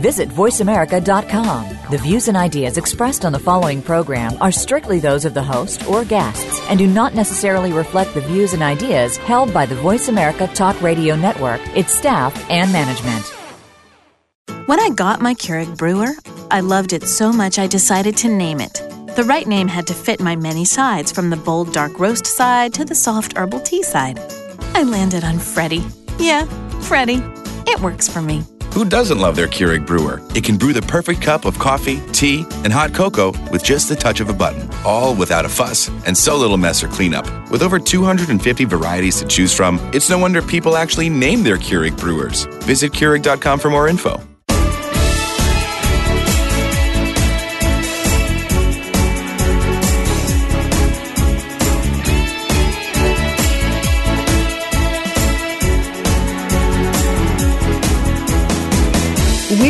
Visit VoiceAmerica.com. The views and ideas expressed on the following program are strictly those of the host or guests and do not necessarily reflect the views and ideas held by the Voice America Talk Radio Network, its staff, and management. When I got my Keurig brewer, I loved it so much I decided to name it. The right name had to fit my many sides, from the bold dark roast side to the soft herbal tea side. I landed on Freddie. Yeah, Freddie. It works for me. Who doesn't love their Keurig brewer? It can brew the perfect cup of coffee, tea, and hot cocoa with just the touch of a button, all without a fuss and so little mess or cleanup. With over 250 varieties to choose from, it's no wonder people actually name their Keurig brewers. Visit Keurig.com for more info.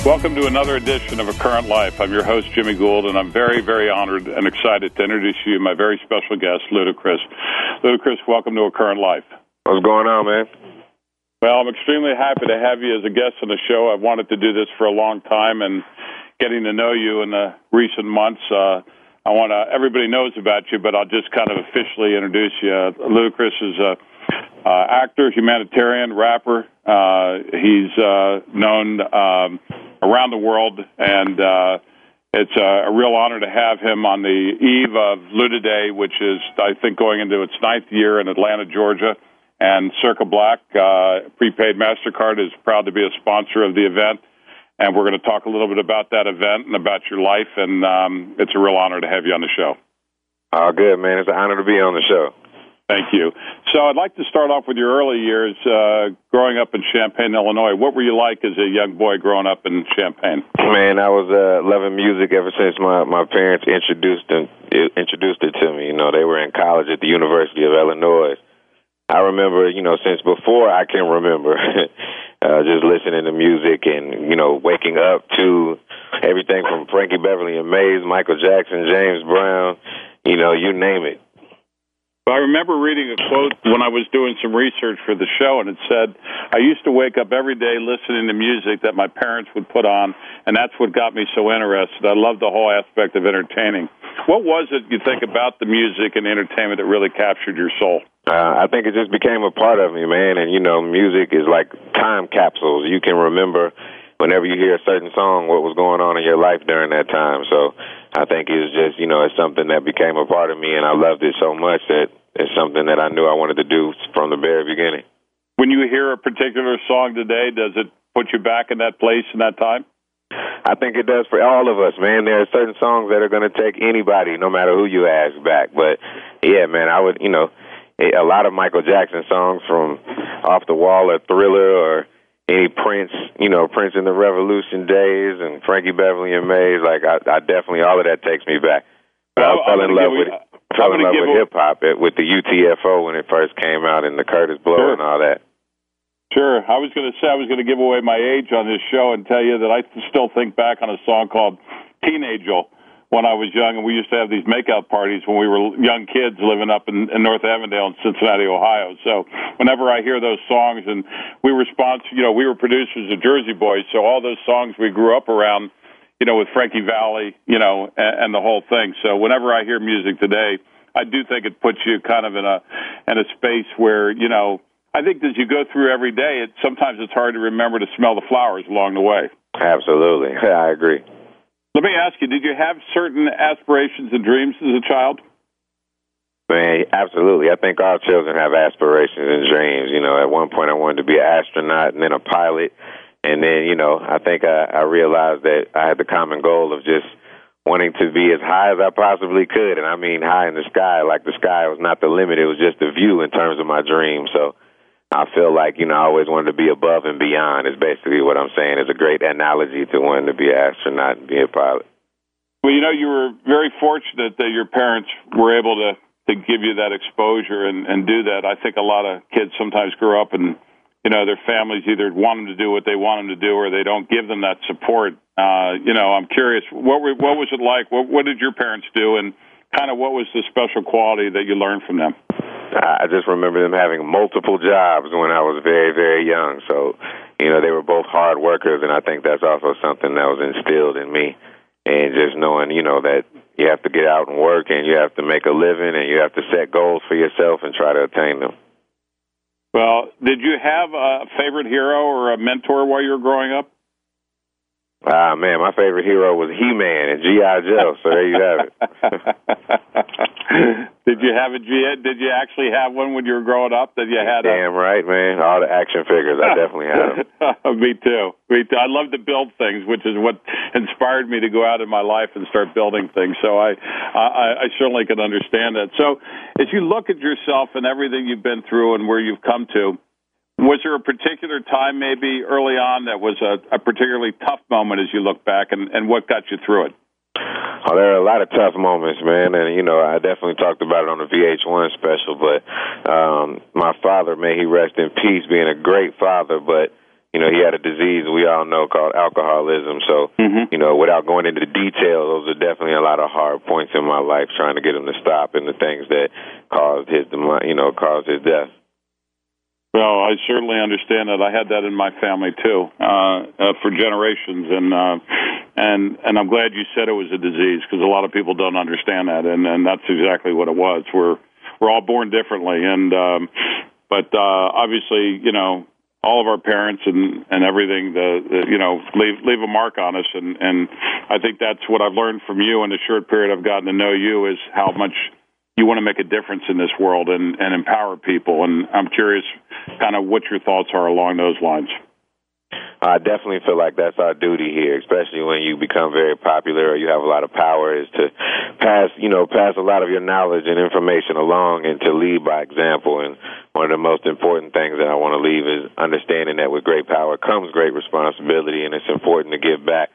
Welcome to another edition of A Current Life. I'm your host, Jimmy Gould, and I'm very, very honored and excited to introduce you my very special guest, Ludacris. Ludacris, welcome to A Current Life. What's going on, man? Well, I'm extremely happy to have you as a guest on the show. I've wanted to do this for a long time, and getting to know you in the recent months, uh, I want to. Everybody knows about you, but I'll just kind of officially introduce you. Uh, Ludacris is a uh, actor, humanitarian, rapper. Uh, he's uh, known um, around the world, and uh, it's a, a real honor to have him on the eve of Luda Day, which is, I think, going into its ninth year in Atlanta, Georgia. And Circa Black, uh, prepaid MasterCard, is proud to be a sponsor of the event. And we're going to talk a little bit about that event and about your life. And um, it's a real honor to have you on the show. Oh, good, man. It's an honor to be on the show. Thank you. So I'd like to start off with your early years uh, growing up in Champaign, Illinois. What were you like as a young boy growing up in Champaign? Man, I was uh, loving music ever since my my parents introduced it, introduced it to me. You know, they were in college at the University of Illinois. I remember, you know, since before I can remember, uh, just listening to music and you know waking up to everything from Frankie Beverly and Maze, Michael Jackson, James Brown, you know, you name it. I remember reading a quote when I was doing some research for the show, and it said, I used to wake up every day listening to music that my parents would put on, and that's what got me so interested. I love the whole aspect of entertaining. What was it you think about the music and entertainment that really captured your soul? Uh, I think it just became a part of me, man. And, you know, music is like time capsules. You can remember whenever you hear a certain song what was going on in your life during that time. So I think it's just, you know, it's something that became a part of me, and I loved it so much that it's something that I knew I wanted to do from the very beginning. When you hear a particular song today, does it put you back in that place in that time? I think it does for all of us, man. There are certain songs that are going to take anybody, no matter who you ask, back. But yeah, man, I would, you know, a lot of Michael Jackson songs from Off the Wall or Thriller or any Prince, you know, Prince in the Revolution days and Frankie Beverly and Maze. Like, I, I definitely, all of that takes me back. But well, I fell in love with. it fell in love with hip hop with the UTFO when it first came out and the Kurtis Blow sure. and all that. Sure. I was going to say I was going to give away my age on this show and tell you that I still think back on a song called Teen-Angel when I was young, and we used to have these makeout parties when we were young kids living up in, in North Avondale in Cincinnati, Ohio. So whenever I hear those songs, and we were sponsor, you know, we were producers of Jersey Boys, so all those songs we grew up around you know, with Frankie Valli, you know, and, and the whole thing. So whenever I hear music today, I do think it puts you kind of in a in a space where you know. I think as you go through every day, it sometimes it's hard to remember to smell the flowers along the way. Absolutely, I agree. Let me ask you: Did you have certain aspirations and dreams as a child? Man, absolutely. I think all children have aspirations and dreams. You know, at one point I wanted to be an astronaut and then a pilot And then, you know, I think I, I realized that I had the common goal of just wanting to be as high as I possibly could. And I mean high in the sky, like the sky was not the limit. It was just the view in terms of my dream. So I feel like, you know, I always wanted to be above and beyond is basically what I'm saying. It's a great analogy to wanting to be an astronaut and be a pilot. Well, you know, you were very fortunate that your parents were able to to give you that exposure and and do that. I think a lot of kids sometimes grow up and you know their families either want them to do what they want them to do or they don't give them that support. Uh, you know, I'm curious what were, what was it like? What what did your parents do and kind of what was the special quality that you learned from them? I just remember them having multiple jobs when I was very, very young. So, you know, they were both hard workers, and I think that's also something that was instilled in me. And just knowing, you know, that you have to get out and work, and you have to make a living, and you have to set goals for yourself and try to attain them. Well, did you have a favorite hero or a mentor while you were growing up? Ah man, my favorite hero was He Man and GI Joe. So there you have it. did you have a G? Did you actually have one when you were growing up? That you had? Damn a... right, man. All the action figures, I definitely had them. Me too. Me too. I love to build things, which is what inspired me to go out in my life and start building things. So I, I, I certainly can understand that. So as you look at yourself and everything you've been through and where you've come to was there a particular time, maybe early on, that was a, a particularly tough moment as you look back, and, and what got you through it? Oh, there are a lot of tough moments, man, and you know I definitely talked about it on the VH1 special. But um, my father, may he rest in peace, being a great father, but you know he had a disease we all know called alcoholism. So mm-hmm. you know, without going into the details, those are definitely a lot of hard points in my life trying to get him to stop, and the things that caused his, you know, caused his death. Well, I certainly understand that. I had that in my family too, uh, uh, for generations, and uh, and and I'm glad you said it was a disease because a lot of people don't understand that, and and that's exactly what it was. We're we're all born differently, and um, but uh, obviously, you know, all of our parents and and everything, the, the you know, leave leave a mark on us, and and I think that's what I've learned from you in the short period I've gotten to know you is how much you want to make a difference in this world and, and empower people. And I'm curious, kind of, what your thoughts are along those lines. I definitely feel like that's our duty here, especially when you become very popular or you have a lot of power, is to pass, you know, pass a lot of your knowledge and information along and to lead by example. And one of the most important things that I want to leave is understanding that with great power comes great responsibility, and it's important to give back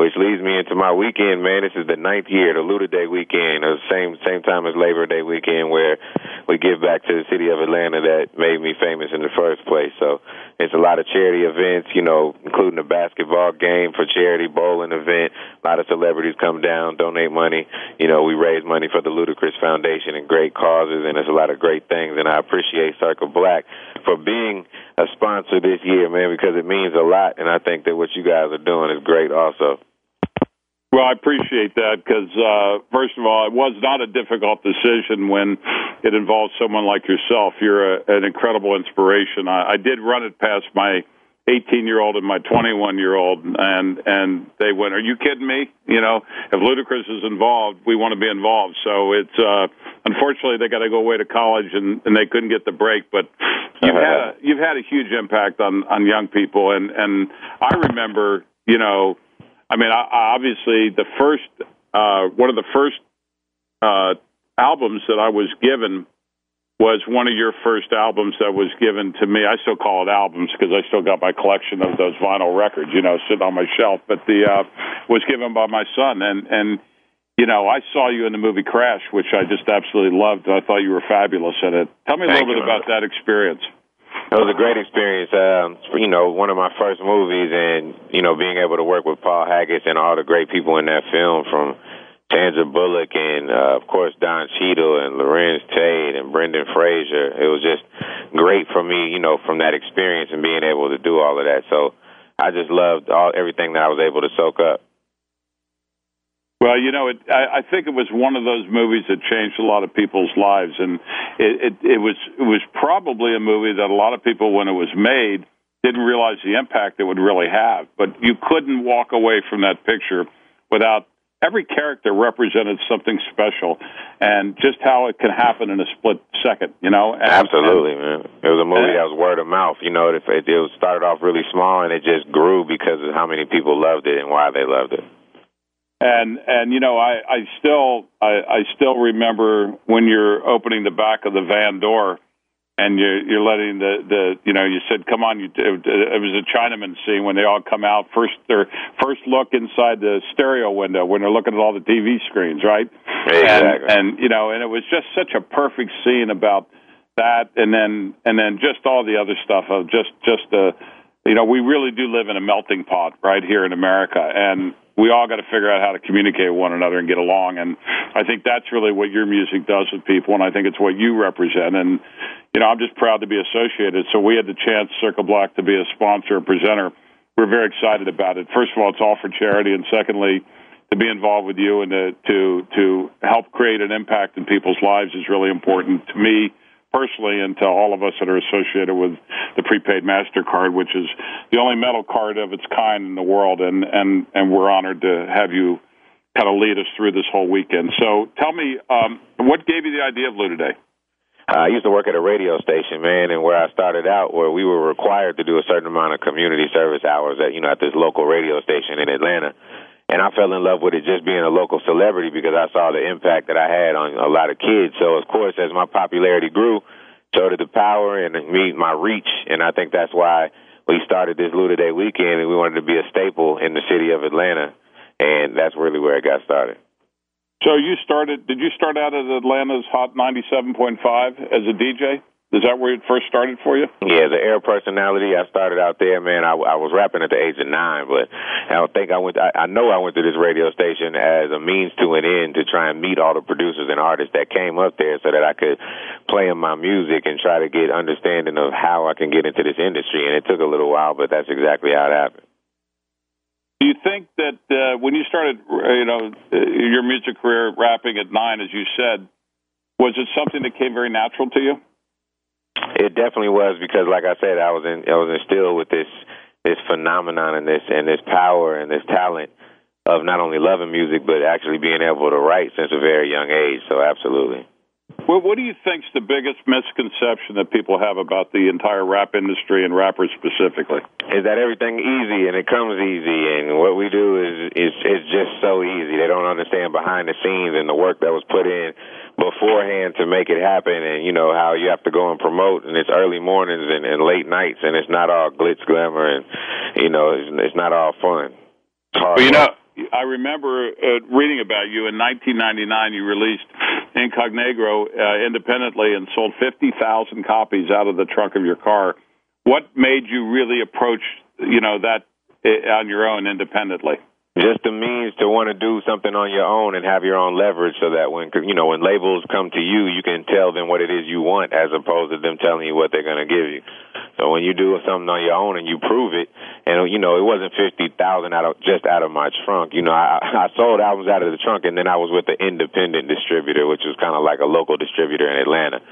which leads me into my weekend, man. This is the ninth year, the Luda Day weekend, the same same time as Labor Day weekend, where we give back to the city of Atlanta that made me famous in the first place. So it's a lot of charity events, you know, including a basketball game for charity, bowling event. A lot of celebrities come down, donate money. You know, we raise money for the Ludacris Foundation and great causes, and it's a lot of great things. And I appreciate Circa Black for being a sponsor this year, man, because it means a lot. And I think that what you guys are doing is great, also. Well, I appreciate that because, uh, first of all, it was not a difficult decision when it involves someone like yourself. You're a, an incredible inspiration. I, I did run it past my 18 year old and my 21 year old, and and they went, "Are you kidding me? You know, if Ludacris is involved, we want to be involved." So it's uh, unfortunately they got to go away to college and, and they couldn't get the break. But you've had a, you've had a huge impact on on young people, and and I remember, you know I mean, I, obviously, the first uh, one of the first uh, albums that I was given was one of your first albums that was given to me. I still call it albums because I still got my collection of those vinyl records, you know, sitting on my shelf. But the uh, was given by my son, and and you know, I saw you in the movie Crash, which I just absolutely loved. I thought you were fabulous in it. Tell me a Thank little bit about that experience. It was a great experience. Um, you know, one of my first movies, and you know, being able to work with Paul Haggis and all the great people in that film, from Sandra Bullock and uh, of course Don Cheadle and Larenz Tate and Brendan Fraser. It was just great for me, you know, from that experience and being able to do all of that. So I just loved all everything that I was able to soak up. Well, you know, it, I, I think it was one of those movies that changed a lot of people's lives, and it, it, it was it was probably a movie that a lot of people, when it was made, didn't realize the impact it would really have. But you couldn't walk away from that picture without every character represented something special, and just how it can happen in a split second. You know, and, absolutely, and, man. It was a movie that was word of mouth. You know, it, it, it started off really small, and it just grew because of how many people loved it and why they loved it and and you know I I still I, I still remember when you're opening the back of the van door and you're you're letting the the you know you said come on you it, it was a Chinaman scene when they all come out first their first look inside the stereo window when they're looking at all the TV screens right? Exactly. and and you know and it was just such a perfect scene about that. And then and then just all the other stuff of just just the you know we really do live in a melting pot right here in America. And we all got to figure out how to communicate with one another and get along. And I think that's really what your music does with people, and I think it's what you represent. And you know, I'm just proud to be associated. So we had the chance, Circa Black, to be a sponsor, a presenter. We're very excited about it. First of all, it's all for charity, and secondly, to be involved with you and to to to help create an impact in people's lives is really important to me personally and to all of us that are associated with the prepaid Mastercard, which is the only metal card of its kind in the world, and and and we're honored to have you kind of lead us through this whole weekend. So, tell me, um, what gave you the idea of Luda Day? Uh, I used to work at a radio station, man, and where I started out, where we were required to do a certain amount of community service hours at, you know, at this local radio station in Atlanta and I fell in love with it just being a local celebrity because I saw the impact that I had on a lot of kids. So of course, as my popularity grew, so did the power and me my reach, and I think that's why we started this Luda Day weekend, and we wanted to be a staple in the city of Atlanta, and that's really where it got started. So you started? Did you start out at Atlanta's Hot 97.5 as a DJ? Is that where it first started for you? Yeah, the air personality. I started out there, man. I, I was rapping at the age of nine, but I don't think I went. I, I know I went to this radio station as a means to an end to try and meet all the producers and artists that came up there, so that I could play in my music and try to get understanding of how I can get into this industry. And it took a little while, but that's exactly how it happened. Do you think that uh, when you started, you know, your music career rapping at nine, as you said, was it something that came very natural to you? It definitely was because, like I said, I was in I was instilled with this this phenomenon and this and this power and this talent of not only loving music but actually being able to write since a very young age. So, absolutely. Well, what do you think's the biggest misconception that people have about the entire rap industry and rappers specifically? Is that everything easy and it comes easy, and what we do is is it's just so easy. They don't understand behind the scenes and the work that was put in beforehand to make it happen and you know how you have to go and promote and it's early mornings and, and late nights and it's not all glitz glamour and you know it's, it's not all fun well you know I remember uh, reading about you in 1999. You released Incognegro uh, independently and sold 50,000 copies out of the trunk of your car. What made you really approach, you know, that uh, on your own independently? Just the means to want to do something on your own and have your own leverage so that when you know when labels come to you you can tell them what it is you want as opposed to them telling you what they're going to give you. So when you do something on your own and you prove it and you know it wasn't fifty thousand out of just out of my trunk you know i i sold albums out of the trunk and then i was with an independent distributor which was kind of like a local distributor in atlanta.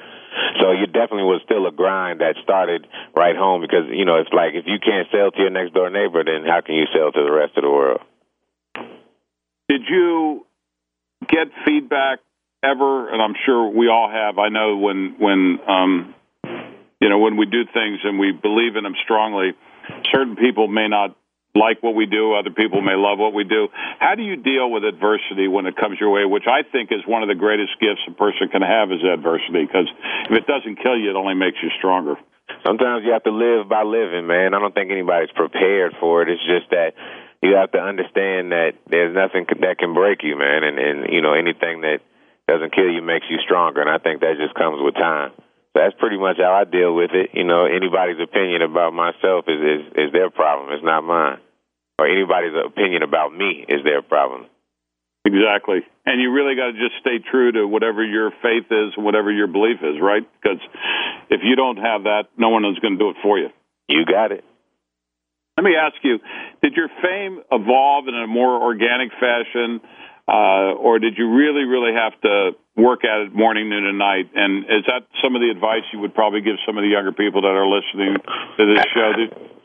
So you definitely was still a grind that started right home because you know it's like if you can't sell to your next door neighbor then how can you sell to the rest of the world did you get feedback ever? And I'm sure we all have. I know when when um, you know when we do things and we believe in them strongly, certain people may not like what we do. Other people may love what we do. How do you deal with adversity when it comes your way? Which I think is one of the greatest gifts a person can have is adversity. Because if it doesn't kill you, it only makes you stronger. Sometimes you have to live by living, man. I don't think anybody's prepared for it. It's just that you have to understand that there's nothing that can break you, man, and and you know anything that doesn't kill you makes you stronger, and I think that just comes with time. So that's pretty much how I deal with it. You know, anybody's opinion about myself is is, is their problem. It's not mine. Or anybody's opinion about me is their problem. Exactly. And you really got to just stay true to whatever your faith is, whatever your belief is, right? Because if you don't have that, no one is going to do it for you. You got it. Let me ask you: Did your fame evolve in a more organic fashion, uh, or did you really, really have to work at it morning, noon, and night? And is that some of the advice you would probably give some of the younger people that are listening to this show?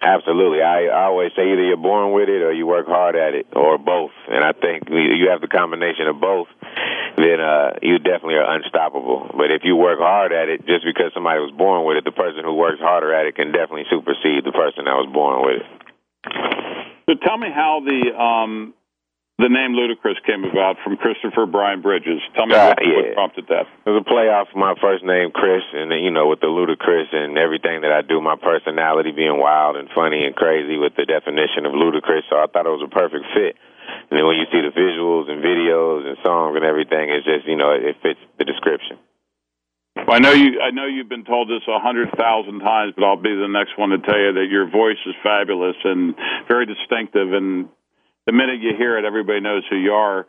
Absolutely. I, I always say either you're born with it or you work hard at it, or both. And I think you have the combination of both, then uh, you definitely are unstoppable. But if you work hard at it, just because somebody was born with it, the person who works harder at it can definitely supersede the person that was born with it. So tell me how the um, the name Ludacris came about from Christopher Brian Bridges. Tell me uh, what, yeah. what, prompted that. It was a play off my first name, Chris, and then, you know, with the Ludacris and everything that I do, my personality being wild and funny and crazy with the definition of Ludacris. So I thought it was a perfect fit. And then when you see the visuals and videos and songs and everything, it's just you know it fits the description. Well, I know you. I know you've been told this a hundred thousand times, but I'll be the next one to tell you that your voice is fabulous and very distinctive, and the minute you hear it, everybody knows who you are.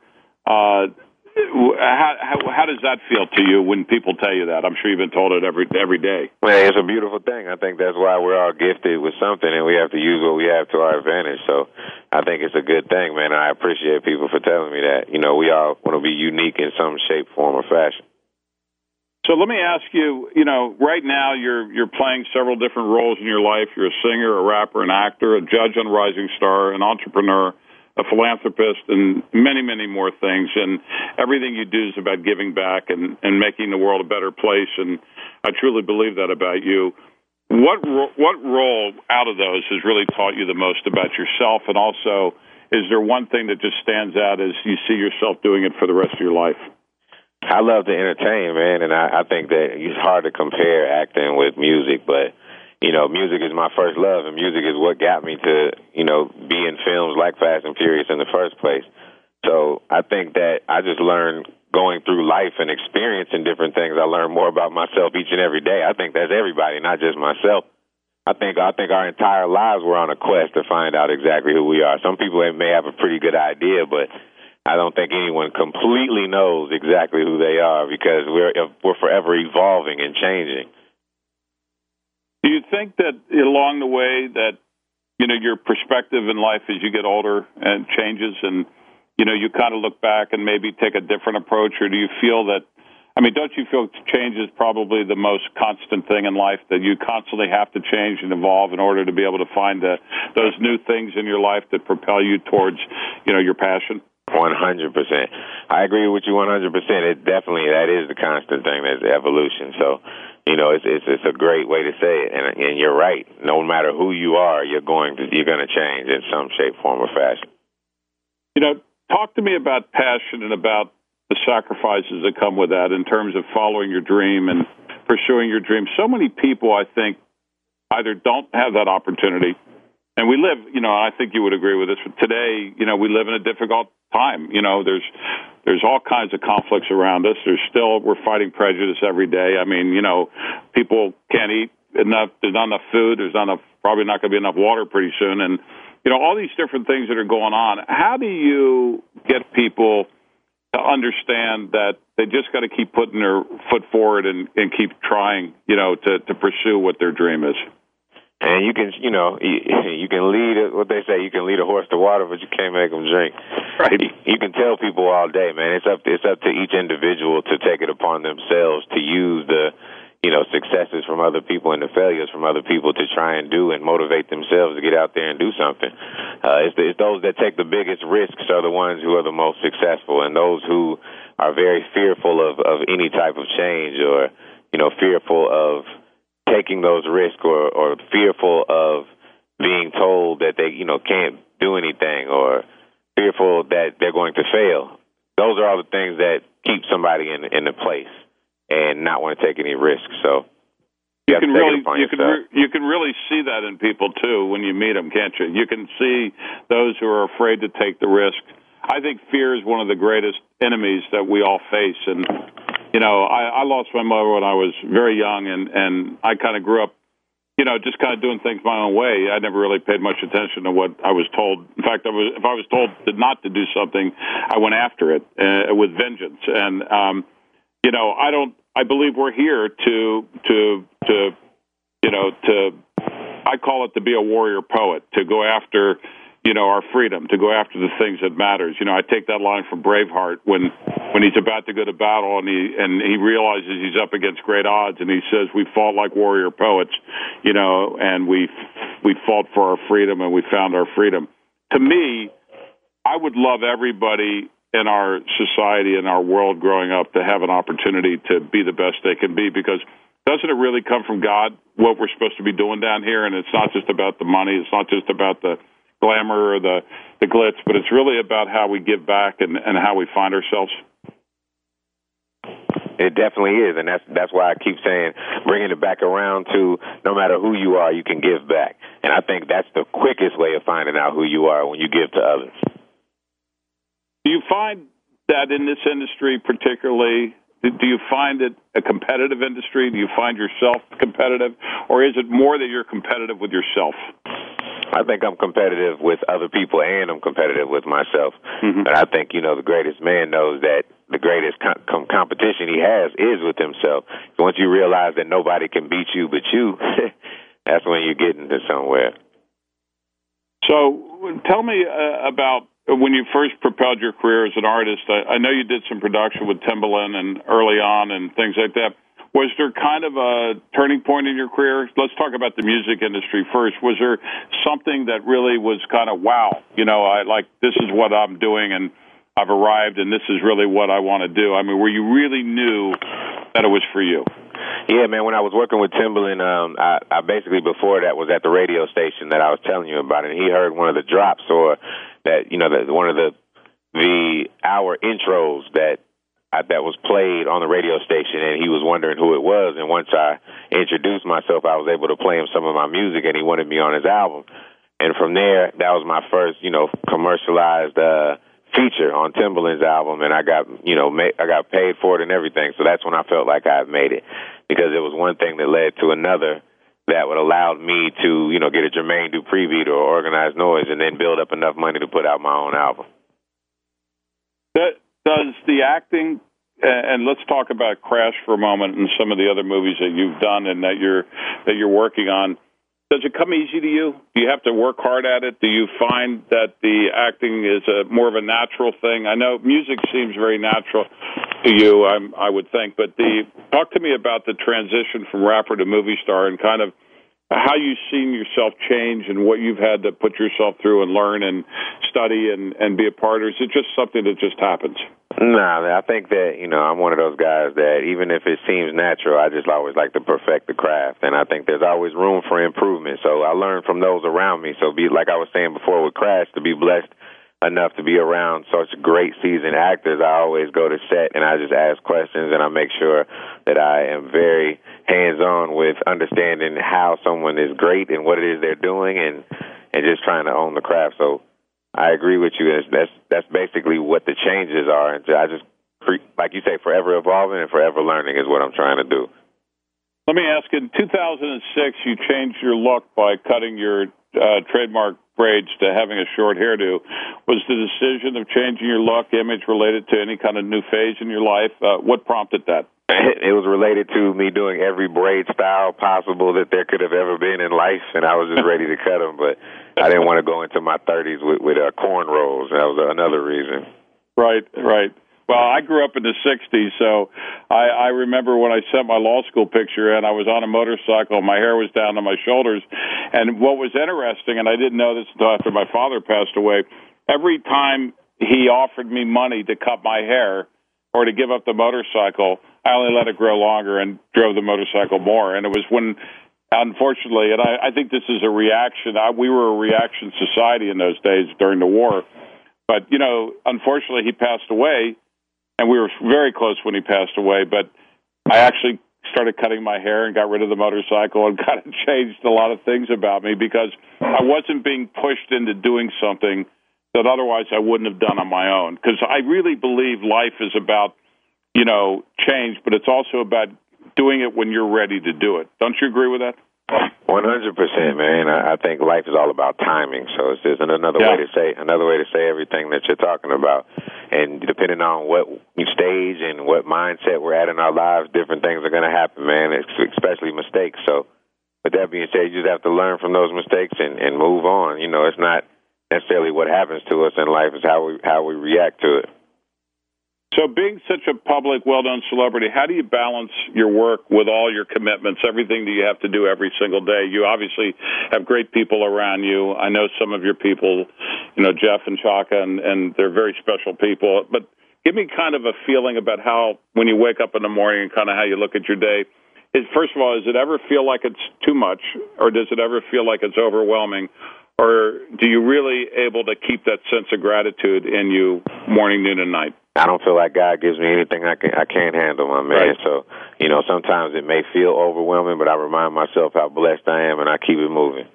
Uh, how, how how does that feel to you when people tell you that? I'm sure you've been told it every every day. Well, it's a beautiful thing. I think that's why we're all gifted with something, and we have to use what we have to our advantage. So, I think it's a good thing, man. I appreciate people for telling me that. You know, we all want to be unique in some shape, form, or fashion. So let me ask you, you know, right now you're you're playing several different roles in your life. You're a singer, a rapper, an actor, a judge on Rising Star, an entrepreneur a philanthropist, and many, many more things. And everything you do is about giving back and, and making the world a better place. And I truly believe that about you. What ro- what role out of those has really taught you the most about yourself? And also, is there one thing that just stands out as you see yourself doing it for the rest of your life? I love to entertain, man, and I, I think that it's hard to compare acting with music, but you know, music is my first love, and music is what got me to, you know, be in films like Fast and Furious in the first place. So I think that I just learned going through life and experiencing different things. I learn more about myself each and every day. I think that's everybody, not just myself. I think I think our entire lives we're on a quest to find out exactly who we are. Some people may have a pretty good idea, but I don't think anyone completely knows exactly who they are because we're we're forever evolving and changing. Do you think that along the way that you know your perspective in life as you get older and changes, and you know you kind of look back and maybe take a different approach, or do you feel that? I mean, don't you feel change is probably the most constant thing in life that you constantly have to change and evolve in order to be able to find the, those new things in your life that propel you towards, you know, your passion? One hundred percent. I agree with you one hundred percent. It definitely that is the constant thing. That's evolution. So you know, it's it's it's a great way to say it, and and you're right. No matter who you are, you're going to you're going to change in some shape, form, or fashion. You know, talk to me about passion and about the sacrifices that come with that in terms of following your dream and pursuing your dream. So many people, I think, either don't have that opportunity, and we live. You know, I think you would agree with this. But today, you know, we live in a difficult time. You know, there's there's all kinds of conflicts around us. There's still we're fighting prejudice every day. I mean, you know, people can't eat enough. There's not enough food. There's not enough. Probably not going to be enough water pretty soon. And you know, all these different things that are going on. How do you get people to understand that they just got to keep putting their foot forward and, and keep trying, you know, to to pursue what their dream is? And you can, you know, you can lead what they say. You can lead a horse to water, but you can't make them drink. Right. You can tell people all day, man. It's up. It's up to each individual to take it upon themselves to use the, you know, successes from other people and the failures from other people to try and do and motivate themselves to get out there and do something. Uh, it's, the, it's those that take the biggest risks are the ones who are the most successful, and those who are very fearful of of any type of change or, you know, fearful of taking those risks or, or fearful of being told that they, you know, can't do anything or fearful that they're going to fail. Those are all the things that keep somebody in in a place and not want to take any risks. So you, you can really you can re- you can really see that in people too when you meet them, can't you? You can see those who are afraid to take the risk. I think fear is one of the greatest enemies that we all face, and you know, I, I lost my mother when I was very young, and and I kind of grew up, you know, just kind of doing things my own way. I never really paid much attention to what I was told. In fact, I was if I was told not to do something, I went after it uh, with vengeance. And um, you know, I don't. I believe we're here to to to you know to. I call it to be a warrior poet to go after you know, our freedom to go after the things that matters. You know, I take that line from Braveheart when when he's about to go to battle and he and he realizes he's up against great odds and he says we fought like warrior poets, you know, and we we fought for our freedom and we found our freedom. To me, I would love everybody in our society and our world growing up to have an opportunity to be the best they can be because doesn't it really come from God what we're supposed to be doing down here and it's not just about the money, it's not just about the glamour or the the glitz, but it's really about how we give back and, and how we find ourselves. It definitely is, and that's that's why I keep saying bringing it back around to no matter who you are, you can give back, and I think that's the quickest way of finding out who you are when you give to others. Do you find that in this industry, particularly, do you find it a competitive industry? Do you find yourself competitive, or is it more that you're competitive with yourself? I think I'm competitive with other people and I'm competitive with myself. Mm-hmm. And I think, you know, the greatest man knows that the greatest com- competition he has is with himself. Once you realize that nobody can beat you but you, that's when you're getting to somewhere. So tell me uh, about when you first propelled your career as an artist. I, I know you did some production with Timbaland and early on and things like that was there kind of a turning point in your career? Let's talk about the music industry first. Was there something that really was kind of wow? You know, I like this is what I'm doing, and I've arrived, and this is really what I want to do. I mean, where you really knew that it was for you. Yeah, man. When I was working with Timbaland, um, I, I basically before that was at the radio station that I was telling you about, and he heard one of the drops or that you know that one of the the hour intros that That was played on the radio station, and he was wondering who it was. And once I introduced myself, I was able to play him some of my music, and he wanted me on his album. And from there, that was my first, you know, commercialized uh, feature on Timbaland's album, and I got, you know, ma- I got paid for it and everything. So that's when I felt like I had made it, because it was one thing that led to another that would allow me to, you know, get a Jermaine Dupri beat or Organized Noize, and then build up enough money to put out my own album. That does the acting and let's talk about Crash for a moment and some of the other movies that you've done and that you're that you're working on. Does it come easy to you? Do you have to work hard at it? Do you find that the acting is a more of a natural thing? I know music seems very natural to you, I'm, I would think, but the talk to me about the transition from rapper to movie star and kind of how you've seen yourself change and what you've had to put yourself through and learn and study and, and be a part of? Is it just something that just happens? No, I think that, you know, I'm one of those guys that even if it seems natural, I just always like to perfect the craft. And I think there's always room for improvement. So I learn from those around me. So be like I was saying before with Crash, to be blessed enough to be around such great seasoned actors, I always go to set and I just ask questions and I make sure that I am very hands on with understanding how someone is great and what it is they're doing and and just trying to own the craft. So I agree with you. That's that's basically what the changes are. I just like you say, forever evolving and forever learning is what I'm trying to do. Let me ask: In 2006, you changed your look by cutting your uh, trademark braids to having a short hairdo. Was the decision of changing your look image related to any kind of new phase in your life? Uh, what prompted that? It was related to me doing every braid style possible that there could have ever been in life, and I was just ready to cut them. But I didn't want to go into my 30s with, with uh, cornrows. That was another reason. Right, right. Well, I grew up in the '60s, so I, I remember when I sent my law school picture and I was on a motorcycle. My hair was down to my shoulders, and what was interesting, and I didn't know this until after my father passed away. Every time he offered me money to cut my hair or to give up the motorcycle, I only let it grow longer and drove the motorcycle more. And it was when, unfortunately, and I, I think this is a reaction. I, we were a reaction society in those days during the war. But you know, unfortunately, he passed away and we were very close when he passed away. But I actually started cutting my hair and got rid of the motorcycle and kind of changed a lot of things about me because I wasn't being pushed into doing something that otherwise I wouldn't have done on my own. Because I really believe life is about, you know, change, but it's also about doing it when you're ready to do it. Don't you agree with that? One hundred percent, man. I think life is all about timing. So it's just another yeah. way to say another way to say everything that you're talking about. And depending on what stage and what mindset we're at in our lives, different things are going to happen, man. Especially mistakes. So, with that being said, you just have to learn from those mistakes and and move on. You know, it's not necessarily what happens to us in life; is how we how we react to it. So, being such a public, well known celebrity, how do you balance your work with all your commitments, everything that you have to do every single day? You obviously have great people around you. I know some of your people, you know, Jeff and Chaka, and, and they're very special people. But give me kind of a feeling about how, when you wake up in the morning and kind of how you look at your day. Is, first of all, does it ever feel like it's too much, or does it ever feel like it's overwhelming? Or do you really able to keep that sense of gratitude in you morning, noon, and night? I don't feel like God gives me anything I can I can't handle, my man. Right. So, you know, sometimes it may feel overwhelming, but I remind myself how blessed I am, and I keep it moving.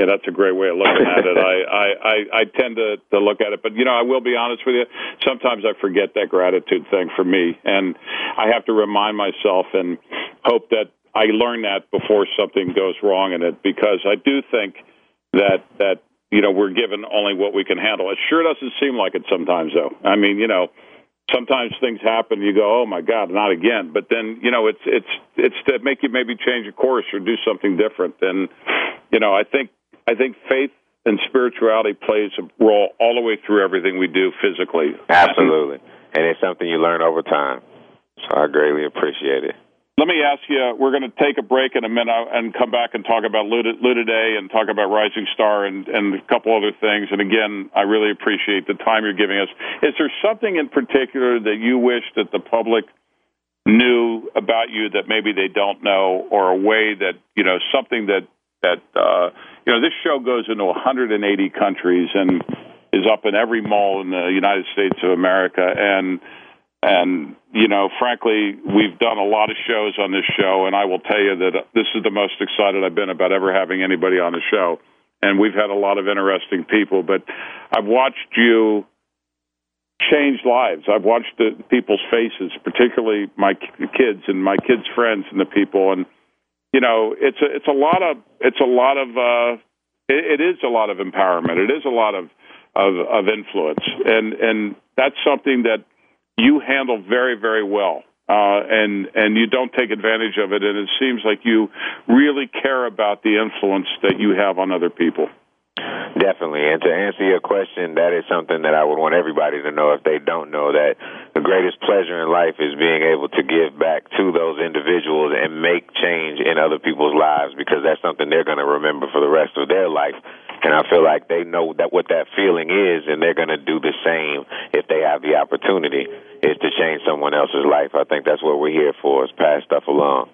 Yeah, that's a great way of looking at it. I, I, I, I tend to, to look at it, but you know, I will be honest with you. Sometimes I forget that gratitude thing for me, and I have to remind myself and hope that I learn that before something goes wrong in it, because I do think that that you know we're given only what we can handle. It sure doesn't seem like it sometimes, though. I mean, you know, sometimes things happen. You go, oh my God, not again. But then you know, it's it's it's to make you maybe change a course or do something different. And you know, I think I think faith and spirituality plays a role all the way through everything we do physically. Absolutely, and it's something you learn over time. So I greatly appreciate it. Let me ask you. We're going to take a break in a minute and come back and talk about Luda, and talk about Rising Star and, and a couple other things. And again, I really appreciate the time you're giving us. Is there something in particular that you wish that the public knew about you that maybe they don't know, or a way that you know something that that uh, you know this show goes into 180 countries and is up in every mall in the United States of America and and, you know, frankly, we've done a lot of shows on this show, and I will tell you that this is the most excited I've been about ever having anybody on the show. And we've had a lot of interesting people, but I've watched you change lives. I've watched the people's faces, particularly my kids and my kids' friends and the people. And, you know, it's a, it's a lot of, it's a lot of, uh, it, it is a lot of empowerment. It is a lot of, of, of influence. And, and that's something that, you handle very, very well. Uh, and and you don't take advantage of it, and it seems like you really care about the influence that you have on other people. Definitely. And to answer your question, that is something that I would want everybody to know if they don't know that the greatest pleasure in life is being able to give back to those individuals and make change in other people's lives because that's something they're going to remember for the rest of their life. And I feel like they know that what that feeling is and they're going to do the same if they have the opportunity is to change someone else's life. I think that's what we're here for is pass stuff along.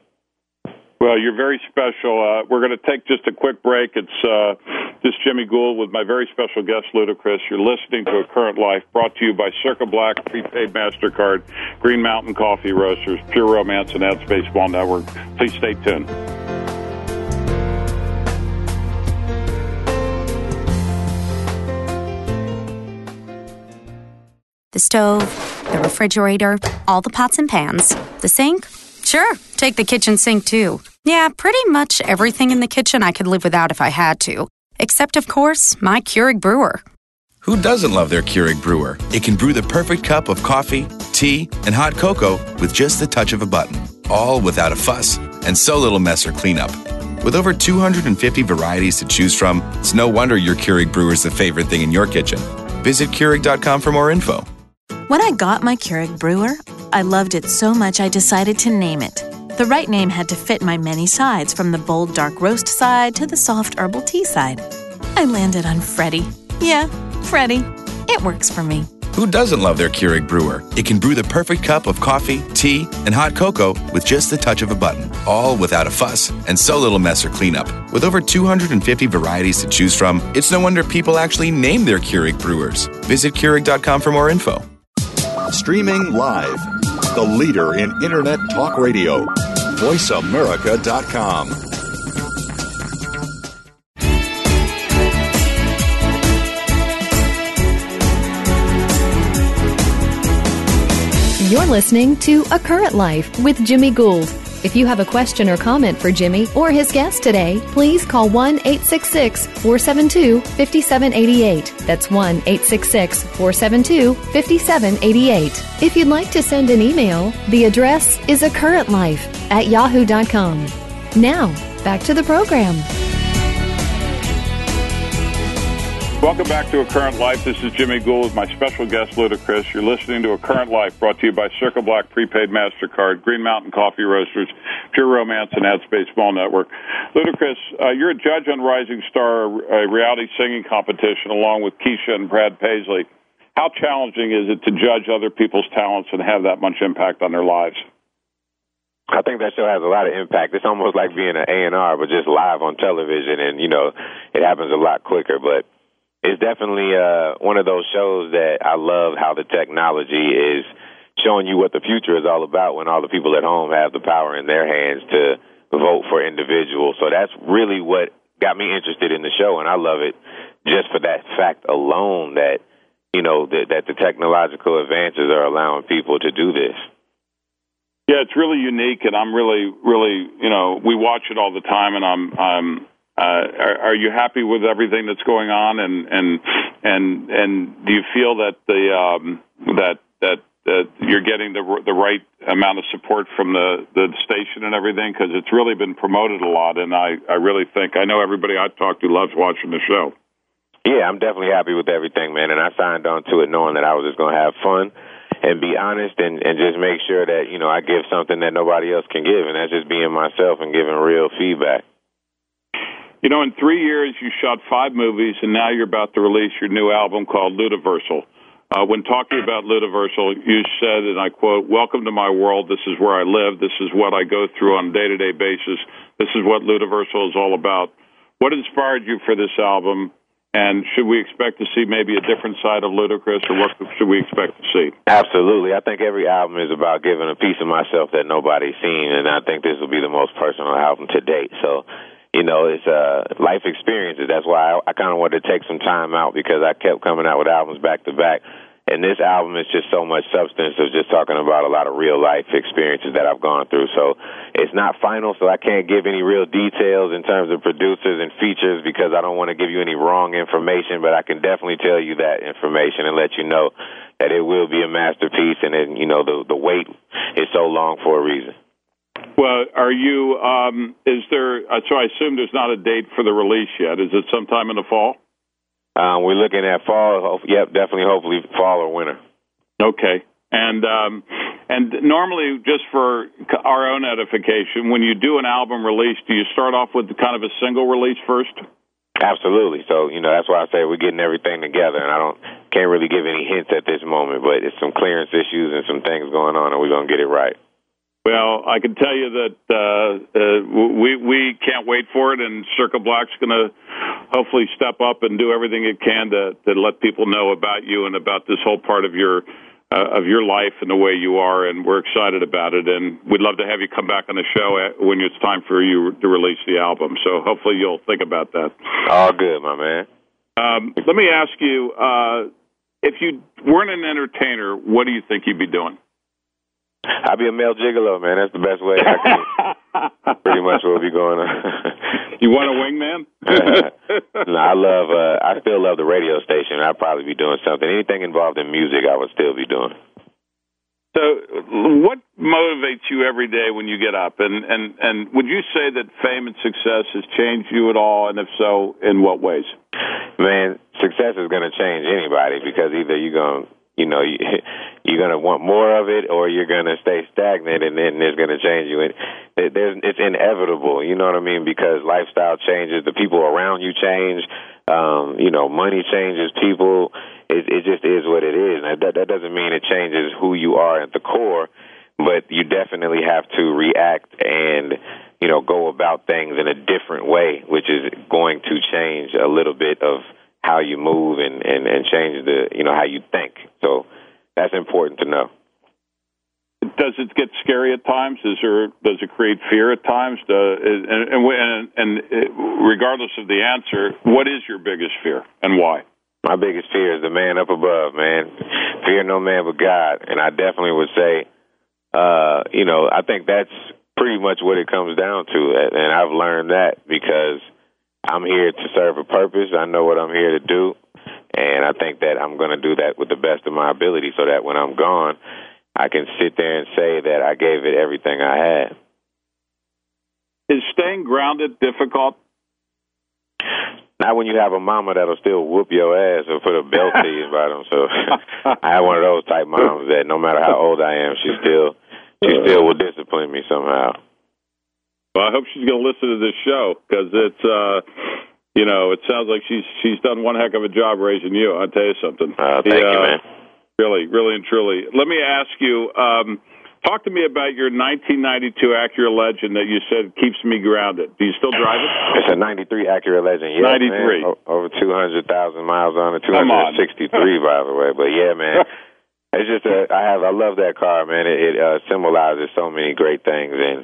Well, you're very special. Uh, we're going to take just a quick break. It's uh, just Jimmy Gould with my very special guest, Ludacris. You're listening to A Current Life, brought to you by Circa Black, Prepaid MasterCard, Green Mountain Coffee Roasters, Pure Romance, and AdSpace Mall Network. Please stay tuned. The stove, the refrigerator, all the pots and pans, the sink. Sure, take the kitchen sink too. Yeah, pretty much everything in the kitchen I could live without if I had to. Except, of course, my Keurig brewer. Who doesn't love their Keurig brewer? It can brew the perfect cup of coffee, tea, and hot cocoa with just the touch of a button, all without a fuss and so little mess or cleanup. With over 250 varieties to choose from, it's no wonder your Keurig brewer is the favorite thing in your kitchen. Visit Keurig.com for more info. When I got my Keurig brewer, I loved it so much I decided to name it. The right name had to fit my many sides, from the bold dark roast side to the soft herbal tea side. I landed on Freddie. Yeah, Freddie. It works for me. Who doesn't love their Keurig brewer? It can brew the perfect cup of coffee, tea, and hot cocoa with just the touch of a button, all without a fuss and so little mess or cleanup. With over 250 varieties to choose from, it's no wonder people actually name their Keurig brewers. Visit Keurig.com for more info. Streaming live, the leader in Internet talk radio, voiceamerica.com. You're listening to A Current Life with Jimmy Gould. If you have a question or comment for Jimmy or his guest today, please call 1 866 472 5788. That's 1 866 472 5788. If you'd like to send an email, the address is a current life at yahoo.com. Now, back to the program. Welcome back to A Current Life. This is Jimmy Gould with my special guest, Ludacris. You're listening to A Current Life brought to you by Circa Black Prepaid MasterCard, Green Mountain Coffee Roasters, Pure Romance, and AdSpace Mall Network. Ludacris, uh, you're a judge on Rising Star, a reality singing competition, along with Kesha and Brad Paisley. How challenging is it to judge other people's talents and have that much impact on their lives? I think that show has a lot of impact. It's almost like being an A and R, but just live on television, and you know, it happens a lot quicker. But it's definitely uh, one of those shows that I love how the technology is showing you what the future is all about when all the people at home have the power in their hands to vote for individuals. So that's really what got me interested in the show, and I love it just for that fact alone that you know that, that the technological advances are allowing people to do this. Yeah, it's really unique, and I'm really, really, you know, we watch it all the time, and I'm, I'm uh, are, are you happy with everything that's going on, and and and and do you feel that the um, that that that you're getting the the right amount of support from the the station and everything because it's really been promoted a lot, and I I really think I know everybody I talk to loves watching the show. Yeah, I'm definitely happy with everything, man, and I signed on to it knowing that I was just going to have fun and be honest and and just make sure that you know I give something that nobody else can give, and that's just being myself and giving real feedback. You know, in three years, you shot five movies, and now you're about to release your new album called Ludaversal. Uh, when talking about Ludaversal, you said, and I quote, Welcome to my world. This is where I live. This is what I go through on a day to day basis. This is what Ludaversal is all about. What inspired you for this album? And should we expect to see maybe a different side of Ludacris, or what should we expect to see? Absolutely. I think every album is about giving a piece of myself that nobody's seen, and I think this will be the most personal album to date. So you know, it's uh, life experiences. That's why I, I kind of wanted to take some time out because I kept coming out with albums back to back. And this album is just so much substance of just talking about a lot of real life experiences that I've gone through. So it's not final, so I can't give any real details in terms of producers and features because I don't want to give you any wrong information, but I can definitely tell you that information and let you know that it will be a masterpiece and then, you know, the the wait is so long for a reason. Well, are you? Um, is there? Uh, so I assume there's not a date for the release yet. Is it sometime in the fall? Um, we're looking at fall. Yep, definitely. Hopefully, fall or winter. Okay. And um, and normally, just for our own edification, when you do an album release, do you start off with kind of a single release first? Absolutely. So you know that's why I say we're getting everything together, and I don't can't really give any hints at this moment, but it's some clearance issues and some things going on, and we're gonna get it right. Well, I can tell you that uh, uh, we we can't wait for it, and Circa Black's going to hopefully step up and do everything it can to to let people know about you and about this whole part of your uh, of your life and the way you are, and we're excited about it. And we'd love to have you come back on the show when it's time for you to release the album. So hopefully you'll think about that. All good, my man. Um, let me ask you: uh, if you weren't an entertainer, what do you think you'd be doing? I'll be a male gigolo, man. That's the best way. I can, pretty much what will be going on. you want a wingman? no, I love. Uh, I still love the radio station. I'd probably be doing something. Anything involved in music, I would still be doing. So, what motivates you every day when you get up? And and and would you say that fame and success has changed you at all? And if so, in what ways? Man, success is going to change anybody because either you're going to you know you, you're going to want more of it or you're going to stay stagnant and then it's going to change you. And there's it's inevitable you know what i mean? Because lifestyle changes the people around you change um you know money changes people it it just is what it is. And that that doesn't mean it changes who you are at the core but you definitely have to react and you know go about things in a different way which is going to change a little bit of how you move and and and change the you know how you think. So that's important to know. Does it get scary at times? Is there does it create fear at times? Uh, and, and and and regardless of the answer, what is your biggest fear and why? My biggest fear is the man up above, man. Fear no man but God, and I definitely would say, uh, you know, I think that's pretty much what it comes down to, and I've learned that because I'm here to serve a purpose. I know what I'm here to do. And I think that I'm going to do that with the best of my ability so that when I'm gone, I can sit there and say that I gave it everything I had. Is staying grounded difficult? Not when you have a mama that'll still whoop your ass or put a belt to you about them. So I have one of those type moms that no matter how old I am, she still she still will discipline me somehow. Well, I hope she's going to listen to this show because it's, uh, you know, it sounds like she's she's done one heck of a job raising you. I'll tell you something. Uh, thank you, man. Really, really and truly. Let me ask you. Um, Talk to me about your 1992 Acura Legend that you said keeps me grounded. Do you still drive it? It's a 93 Acura Legend. Yeah, 93. Man. Over 200,000 miles on it. 263, by the way. But yeah, man. It's just a, I have I love that car, man. It, it uh, symbolizes so many great things, and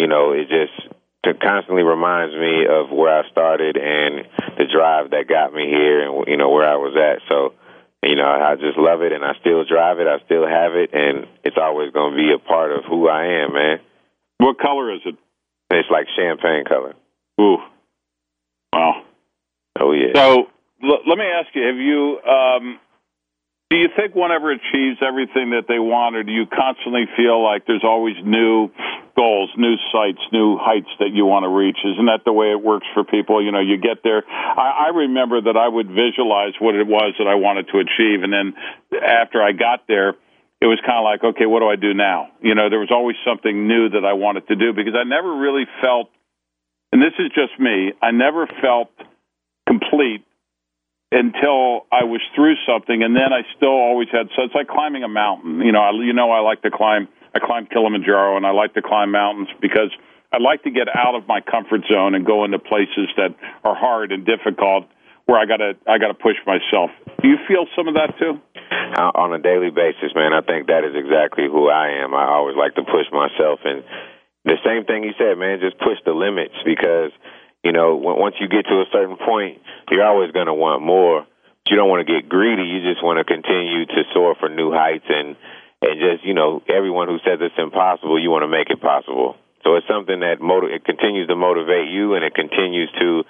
you know, it just it constantly reminds me of where I started and the drive that got me here, and you know where I was at. So you know, I just love it, and I still drive it. I still have it, and it's always going to be a part of who I am, man. What color is it? It's like champagne color. Ooh, wow. Oh yeah. So l- let me ask you: Have you um, do you think one ever achieves everything that they want, or do you constantly feel like there's always new goals, new sights, new heights that you want to reach? Isn't that the way it works for people? You know, you get there. I, I remember that I would visualize what it was that I wanted to achieve, and then after I got there, it was kind of like, okay, what do I do now? You know, there was always something new that I wanted to do because I never really felt, and this is just me, I never felt complete until I was through something, and then I still always had. So it's like climbing a mountain. You know, I, you know, I like to climb. I climb Kilimanjaro, and I like to climb mountains because I like to get out of my comfort zone and go into places that are hard and difficult, where I gotta I gotta push myself. Do you feel some of that too? Uh, on a daily basis, man. I think that is exactly who I am. I always like to push myself, and the same thing you said, man. Just push the limits because you know, once you get to a certain point, you're always going to want more. But you don't want to get greedy. You just want to continue to soar for new heights and and just you know, everyone who says it's impossible, you want to make it possible. So it's something that motiv- it continues to motivate you, and it continues to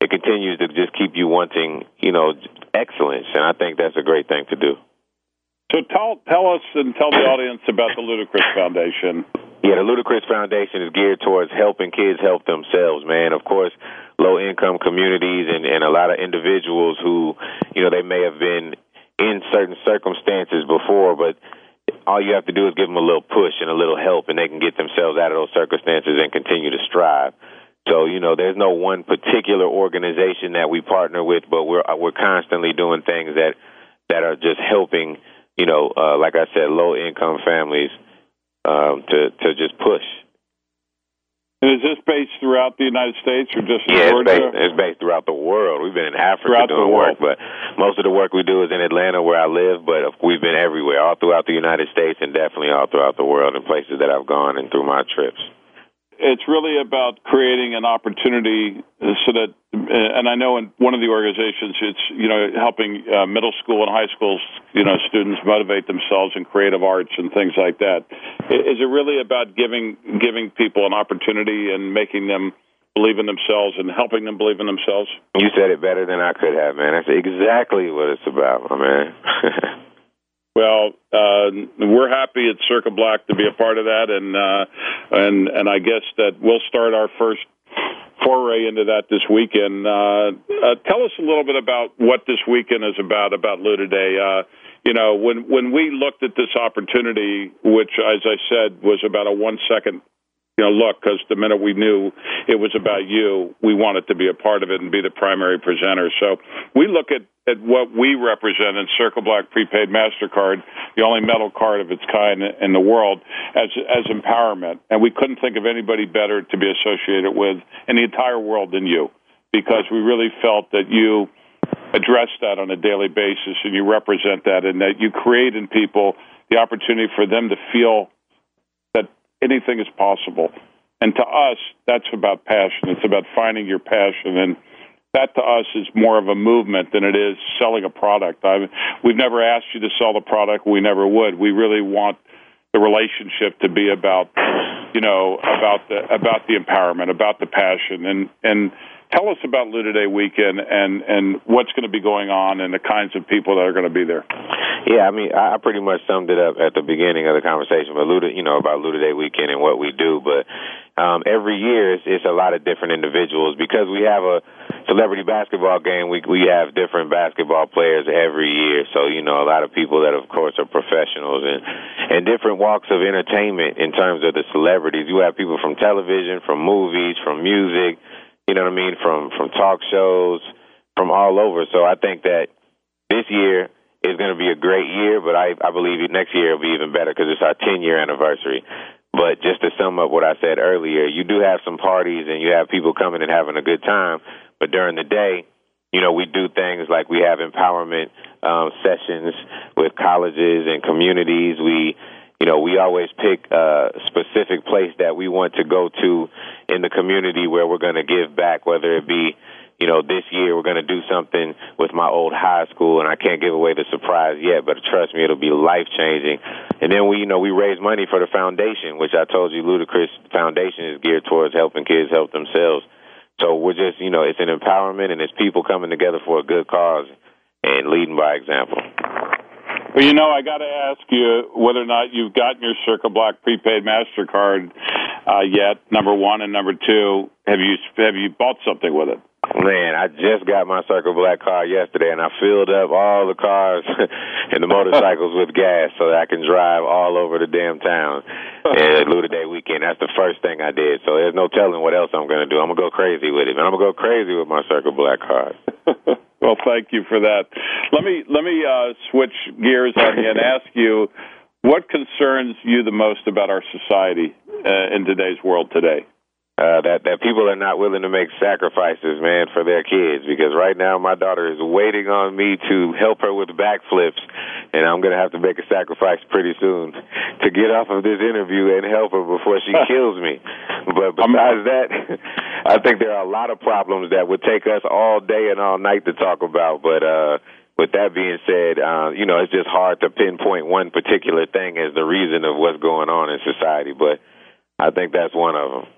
it continues to just keep you wanting, you know, excellence. And I think that's a great thing to do. So tell tell us and tell the audience about the Ludacris Foundation. Yeah, the Ludacris Foundation is geared towards helping kids help themselves, man. Of course, low income communities and, and a lot of individuals who, you know, they may have been in certain circumstances before, but all you have to do is give them a little push and a little help, and they can get themselves out of those circumstances and continue to strive. So you know, there's no one particular organization that we partner with, but we're we're constantly doing things that that are just helping you know, uh, like I said, low income families um, to to just push. And is this based throughout the United States or just yeah, Georgia? It's based, it's based throughout the world. We've been in Africa throughout doing work, but most of the work we do is in Atlanta, where I live. But we've been everywhere, all throughout the United States, and definitely all throughout the world, in places that I've gone and through my trips it's really about creating an opportunity so that, and I know in one of the organizations, it's you know helping uh, middle school and high school you know students motivate themselves in creative arts and things like that. Is it really about giving giving people an opportunity and making them believe in themselves and helping them believe in themselves? You said it better than I could have, man. That's exactly what it's about, my man. Well, uh, we're happy at Circa Black to be a part of that, and uh, and and I guess that we'll start our first foray into that this weekend. Uh, uh, tell us a little bit about what this weekend is about about Luda Day. Uh, you know, when when we looked at this opportunity, which, as I said, was about a one second you know, look, because the minute we knew it was about you, we wanted to be a part of it and be the primary presenter. So we look at, at what we represent in Circa Black Prepaid MasterCard, the only metal card of its kind in the world, as, as empowerment. And we couldn't think of anybody better to be associated with in the entire world than you, because we really felt that you address that on a daily basis and you represent that and that you create in people the opportunity for them to feel anything is possible. And to us, that's about passion. It's about finding your passion. And that to us is more of a movement than it is selling a product. I, we've never asked you to sell the product. We never would. We really want the relationship to be about, you know, about the about the empowerment, about the passion, and and tell us about Luda Day weekend and and what's going to be going on and the kinds of people that are going to be there. Yeah, I mean, I pretty much summed it up at the beginning of the conversation, but Luda, you know, about Luda Day weekend and what we do. But um, every year, it's, it's a lot of different individuals because we have a celebrity basketball game, we we have different basketball players every year. So you know, a lot of people that, of course, are professionals and and different walks of entertainment in terms of the celebrities. You have people from television, from movies, from music. You know what I mean? From from talk shows, from all over. So I think that this year is going to be a great year, but I I believe next year will be even better because it's our 10 year anniversary. But just to sum up what I said earlier, you do have some parties and you have people coming and having a good time, but during the day, you know, we do things like we have empowerment um, sessions with colleges and communities. We, you know, we always pick a specific place that we want to go to in the community where we're going to give back, whether it be you know, this year we're going to do something with my old high school, and I can't give away the surprise yet, but trust me, it'll be life changing. And then we, you know, we raise money for the foundation, which I told you, Ludacris Foundation is geared towards helping kids help themselves. So we're just, you know, it's an empowerment and it's people coming together for a good cause and leading by example. Well, you know, I got to ask you whether or not you've gotten your Circa Black prepaid Mastercard uh, yet. Number one, and number two, have you have you bought something with it? Man, I just got my Circa Black car yesterday, and I filled up all the cars and the motorcycles with gas so that I can drive all over the damn town. And Luda Day weekend, that's the first thing I did. So there's no telling what else I'm going to do. I'm going to go crazy with it, and I'm going to go crazy with my Circa Black car. well, thank you for that. Let me let me uh, switch gears on you and ask you what concerns you the most about our society uh, in today's world today uh, that that people are not willing to make sacrifices, man, for their kids. Because right now, my daughter is waiting on me to help her with backflips, and I'm gonna have to make a sacrifice pretty soon to get off of this interview and help her before she kills me. But besides that, I think there are a lot of problems that would take us all day and all night to talk about. But uh, with that being said, uh, you know, it's just hard to pinpoint one particular thing as the reason of what's going on in society. But I think that's one of them.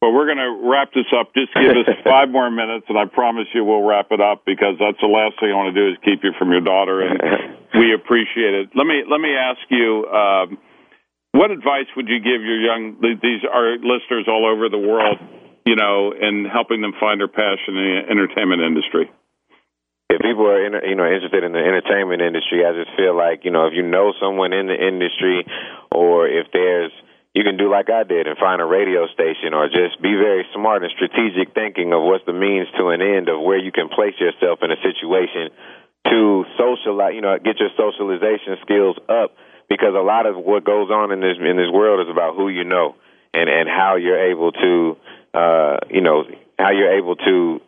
But we're going to wrap this up. Just give us five more minutes, and I promise you we'll wrap it up because that's the last thing I want to do is keep you from your daughter, and we appreciate it. Let me let me ask you, um, what advice would you give your young these are listeners all over the world, you know, in helping them find their passion in the entertainment industry? if people are in, you know interested in the entertainment industry, I just feel like you know if you know someone in the industry, or if there's you can do like I did and find a radio station or just be very smart and strategic thinking of what's the means to an end of where you can place yourself in a situation to socialize, you know, get your socialization skills up because a lot of what goes on in this in this world is about who you know and and how you're able to uh you know how you're able to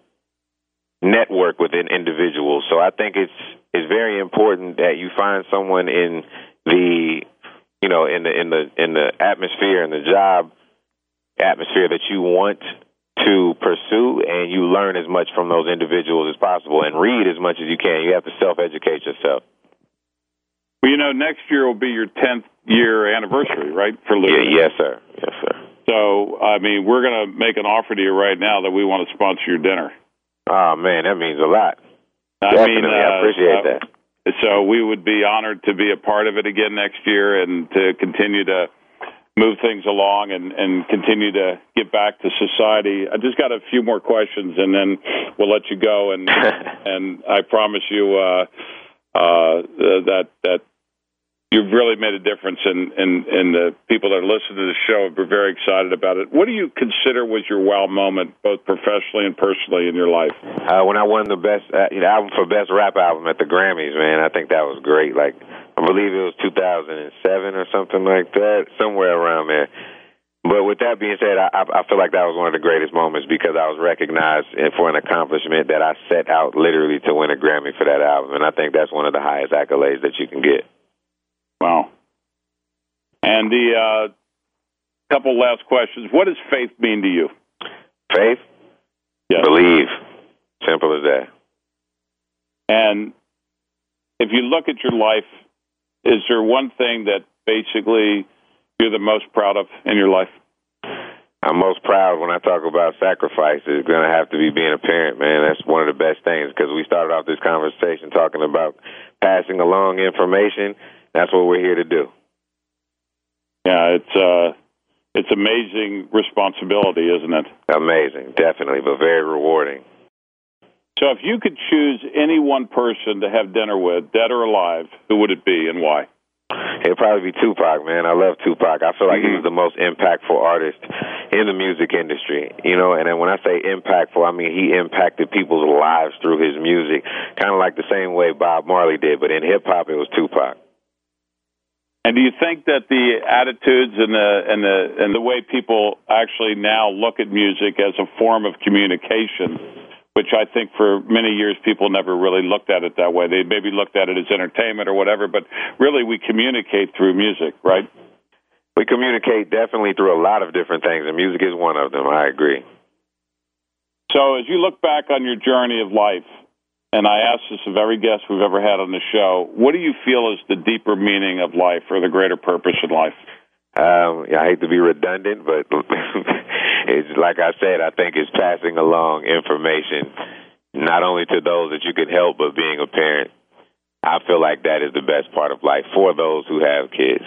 network within individuals. So I think it's it's very important that you find someone in the you know, in the in the in the atmosphere and the job atmosphere that you want to pursue and you learn as much from those individuals as possible and read as much as you can. You have to self educate yourself. Well, you know, next year will be your tenth year anniversary, right? For Luda. Yeah, yes, sir. Yes, sir. So, I mean, we're going to make an offer to you right now that we want to sponsor your dinner. Oh man, that means a lot. I Definitely, mean, uh, I appreciate uh, that. So we would be honored to be a part of it again next year and to continue to move things along and, and continue to get back to society. I just got a few more questions and then we'll let you go and and I promise you uh, uh, that that you've really made a difference in, in, in the people that are listening to the show. We're very excited about it. What do you consider was your wow moment, both professionally and personally, in your life? Uh, when I won the best uh, you know, album for best rap album at the Grammys, man, I think that was great. Like I believe it was 2007 or something like that, somewhere around there. But with that being said, I, I feel like that was one of the greatest moments because I was recognized for an accomplishment that I set out literally to win a Grammy for that album, and I think that's one of the highest accolades that you can get. Wow. And the uh, couple last questions. What does faith mean to you? Faith? Yes. Believe. Simple as that. And if you look at your life, is there one thing that basically you're the most proud of in your life? I'm most proud when I talk about sacrifice. It's going to have to be being a parent, man. That's one of the best things because we started off this conversation talking about passing along information that's what we're here to do. Yeah, it's uh, it's amazing responsibility, isn't it? Amazing, definitely, but very rewarding. So, if you could choose any one person to have dinner with, dead or alive, who would it be and why? It'd probably be Tupac, man. I love Tupac. I feel like mm-hmm. he was the most impactful artist in the music industry, you know. And then when I say impactful, I mean he impacted people's lives through his music, kind of like the same way Bob Marley did. But in hip hop, it was Tupac. And do you think that the attitudes and the and the and the way people actually now look at music as a form of communication which I think for many years people never really looked at it that way. They maybe looked at it as entertainment or whatever, but really we communicate through music, right? We communicate definitely through a lot of different things, and music is one of them. I agree. So, as you look back on your journey of life, and I ask this of every guest we've ever had on the show, what do you feel is the deeper meaning of life or the greater purpose in life? Um, yeah, I hate to be redundant, but it's like I said, I think it's passing along information not only to those that you can help, but being a parent. I feel like that is the best part of life for those who have kids.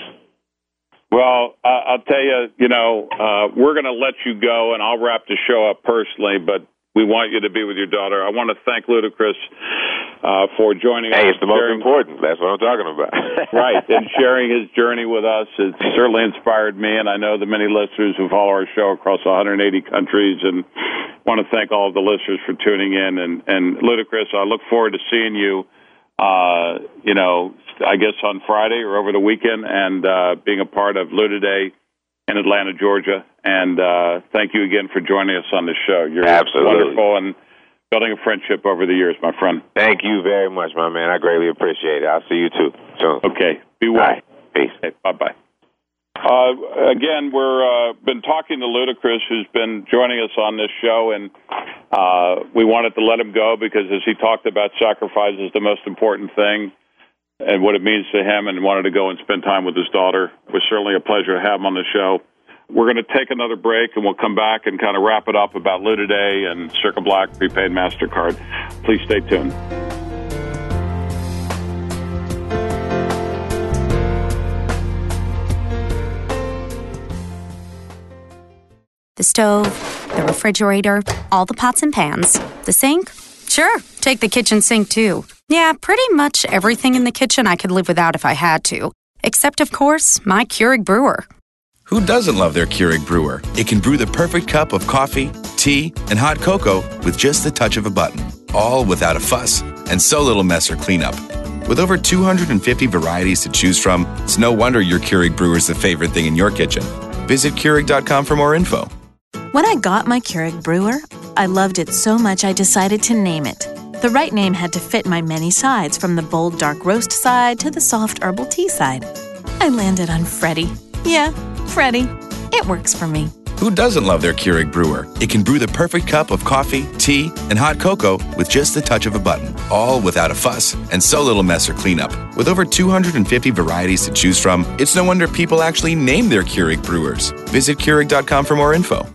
Well, I'll tell you, you know, uh, we're going to let you go, and I'll wrap the show up personally, but we want you to be with your daughter. I want to thank Ludacris uh, for joining hey, us. Hey, it's the most sharing, important. That's what I'm talking about. right, and sharing his journey with us. It certainly inspired me, and I know the many listeners who follow our show across 180 countries. And want to thank all of the listeners for tuning in. And, and Ludacris, I look forward to seeing you. Uh, you know, I guess on Friday or over the weekend, and uh, being a part of Luda Day in Atlanta, Georgia. And uh, thank you again for joining us on the show. You're Absolutely. wonderful and building a friendship over the years, my friend. Thank you very much, my man. I greatly appreciate it. I'll see you too soon. Okay. Be well. Right. Peace. Okay, bye bye. Uh, again, we're uh, been talking to Ludacris, who's been joining us on this show, and uh, we wanted to let him go because, as he talked about, sacrifice is the most important thing and what it means to him and wanted to go and spend time with his daughter. It was certainly a pleasure to have him on the show. We're going to take another break and we'll come back and kind of wrap it up about Luda Day and Circa Black prepaid MasterCard. Please stay tuned. The stove, the refrigerator, all the pots and pans, the sink. Sure, take the kitchen sink too. Yeah, pretty much everything in the kitchen I could live without if I had to. Except, of course, my Keurig brewer. Who doesn't love their Keurig brewer? It can brew the perfect cup of coffee, tea, and hot cocoa with just the touch of a button, all without a fuss and so little mess or cleanup. With over 250 varieties to choose from, it's no wonder your Keurig brewer is the favorite thing in your kitchen. Visit Keurig.com for more info. When I got my Keurig brewer, I loved it so much I decided to name it. The right name had to fit my many sides, from the bold dark roast side to the soft herbal tea side. I landed on Freddie. Yeah, Freddie. It works for me. Who doesn't love their Keurig brewer? It can brew the perfect cup of coffee, tea, and hot cocoa with just the touch of a button, all without a fuss and so little mess or cleanup. With over 250 varieties to choose from, it's no wonder people actually name their Keurig brewers. Visit Keurig.com for more info.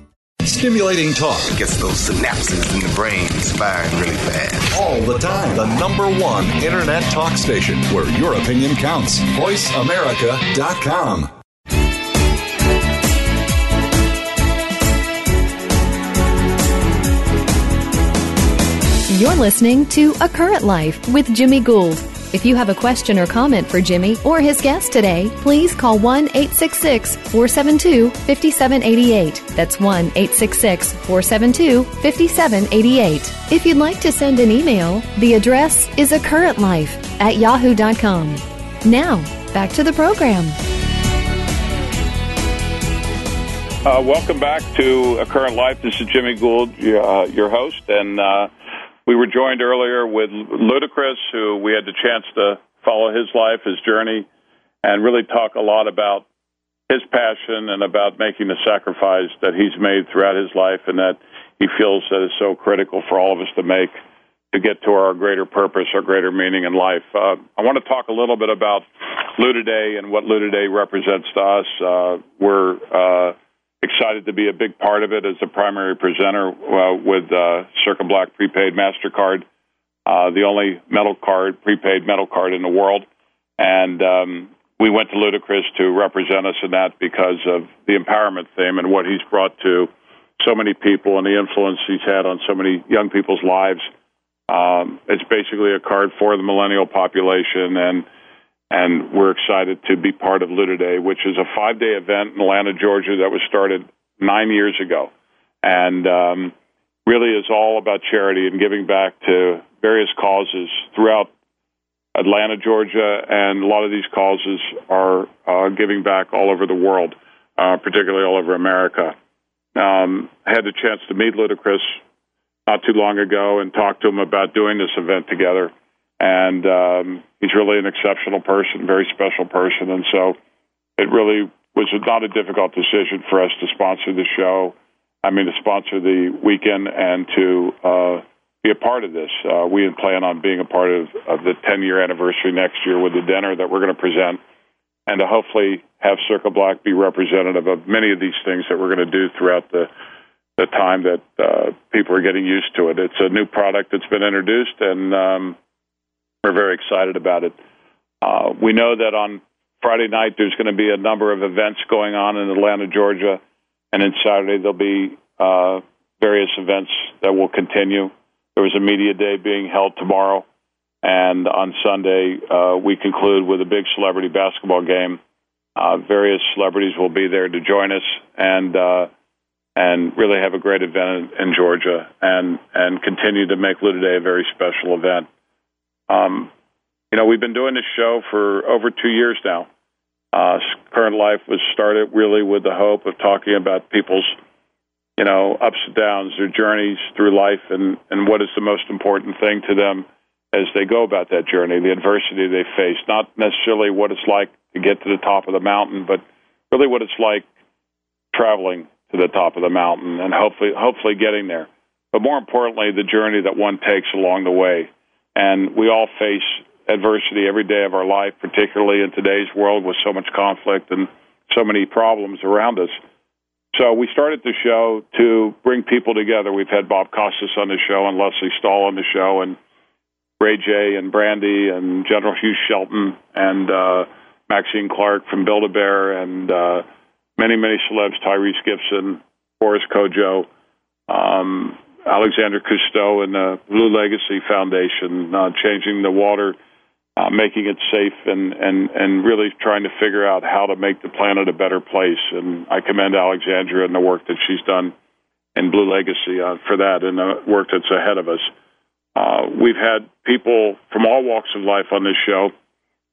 Stimulating talk gets those synapses in the brain firing really fast. All the time. The number one internet talk station where your opinion counts. VoiceAmerica.com. You're listening to A Current Life with Jimmy Gould. If you have a question or comment for Jimmy or his guest today, please call 1 866 472 5788. That's 1 866 472 5788. If you'd like to send an email, the address is a current life at yahoo.com. Now, back to the program. Uh, welcome back to A Current Life. This is Jimmy Gould, uh, your host, and uh, we were joined earlier with Ludacris, who we had the chance to follow his life, his journey, and really talk a lot about his passion and about making the sacrifice that he's made throughout his life and that he feels that is so critical for all of us to make to get to our greater purpose, our greater meaning in life. Uh, I want to talk a little bit about Luda Day and what Luda Day represents to us. Uh, we're uh, excited to be a big part of it as a primary presenter uh, with uh, Circa Black Prepaid MasterCard, uh, the only metal card, prepaid metal card in the world. And um, we went to Ludacris to represent us in that because of the empowerment theme and what he's brought to so many people and the influence he's had on so many young people's lives Um, it's basically a card for the millennial population, and and we're excited to be part of Luda Day, which is a five day event in Atlanta, Georgia, that was started nine years ago, and um, really is all about charity and giving back to various causes throughout Atlanta, Georgia, and a lot of these causes are uh, giving back all over the world, uh, particularly all over America. Um, I had the chance to meet Ludacris not too long ago and talk to him about doing this event together. And um, he's really an exceptional person, very special person. And so it really was not a difficult decision for us to sponsor the show. I mean, to sponsor the weekend and to uh, be a part of this. Uh, we plan on being a part of, of the 10 year anniversary next year with the dinner that we're going to present and to hopefully have Circa Black be representative of many of these things that we're going to do throughout the the time that uh, people are getting used to it. It's a new product that's been introduced, and um, we're very excited about it. Uh, we know that on Friday night there's going to be a number of events going on in Atlanta, Georgia, and then Saturday there'll be uh, various events that will continue. There was a media day being held tomorrow, and on Sunday uh, we conclude with a big celebrity basketball game. Uh, various celebrities will be there to join us, and uh, and really have a great event in, in Georgia and and continue to make Luda Day a very special event. Um, you know, we've been doing this show for over two years now. Uh, Current Life was started really with the hope of talking about people's, you know, ups and downs, their journeys through life, and and what is the most important thing to them as they go about that journey, the adversity they face, not necessarily what it's like to get to the top of the mountain, but really what it's like traveling to the top of the mountain and hopefully hopefully getting there. But more importantly, the journey that one takes along the way. And we all face adversity every day of our life, particularly in today's world with so much conflict and so many problems around us. So we started the show to bring people together. We've had Bob Costas on the show and Lesley Stahl on the show and Ray J and Brandy and General Hugh Shelton and uh, Maxine Clark from Build-A-Bear and uh, many, many celebs, Tyrese Gibson, Boris Kodjoe, um, Alexandra Cousteau, and the Blue Legacy Foundation, uh, changing the water, uh, making it safe, and, and, and really trying to figure out how to make the planet a better place. And I commend Alexandra and the work that she's done in Blue Legacy uh, for that and the work that's ahead of us. Uh, we've had people from all walks of life on this show,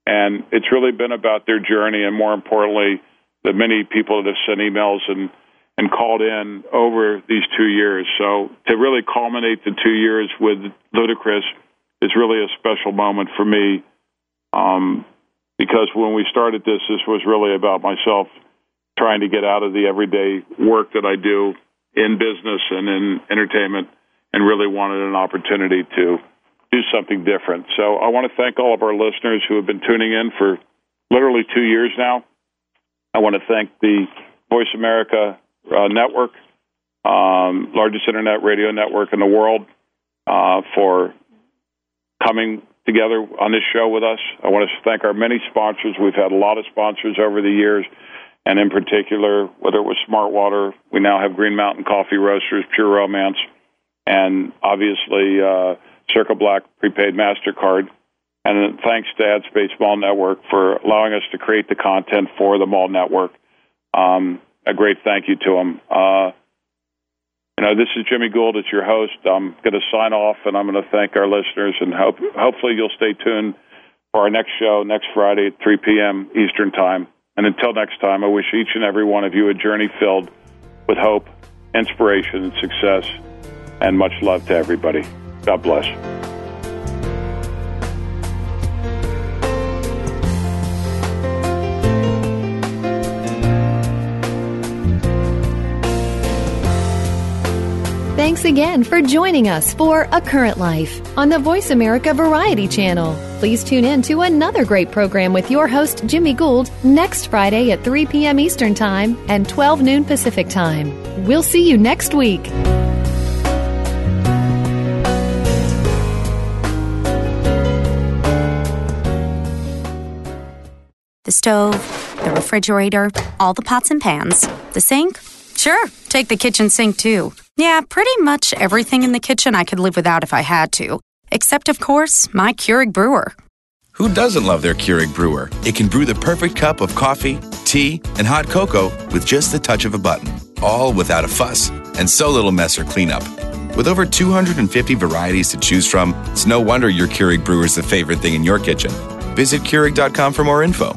and it's really been about their journey and, more importantly, the many people that have sent emails and and called in over these two years. So to really culminate the two years with Ludacris is really a special moment for me, um, because when we started this, this was really about myself trying to get out of the everyday work that I do in business and in entertainment, and really wanted an opportunity to do something different. So I want to thank all of our listeners who have been tuning in for literally two years now. I want to thank the Voice America uh, network, um, largest internet radio network in the world, uh, for coming together on this show with us. I want to thank our many sponsors. We've had a lot of sponsors over the years, and in particular, whether it was Smart Water, we now have Green Mountain Coffee Roasters, Pure Romance, and obviously uh, Circa Black Prepaid MasterCard. And thanks to AdSpace Mall Network for allowing us to create the content for the Mall Network. Um, a great thank you to them. Uh, you know, this is Jimmy Gould. It's your host. I'm going to sign off, and I'm going to thank our listeners, and hope hopefully you'll stay tuned for our next show next Friday at 3 p.m. Eastern Time. And until next time, I wish each and every one of you a journey filled with hope, inspiration, and success. And much love to everybody. God bless. Thanks again for joining us for A Current Life on the Voice America Variety Channel. Please tune in to another great program with your host, Jimmy Gould, next Friday at 3 p.m. Eastern Time and 12 noon Pacific Time. We'll see you next week. The stove, the refrigerator, all the pots and pans, the sink. Sure, take the kitchen sink too. Yeah, pretty much everything in the kitchen I could live without if I had to, Except, of course, my Keurig brewer. Who doesn't love their Keurig brewer? It can brew the perfect cup of coffee, tea, and hot cocoa with just the touch of a button, all without a fuss and so little mess or cleanup. With over 250 varieties to choose from, it's no wonder your Keurig brewer is the favorite thing in your kitchen. Visit Keurig.com for more info.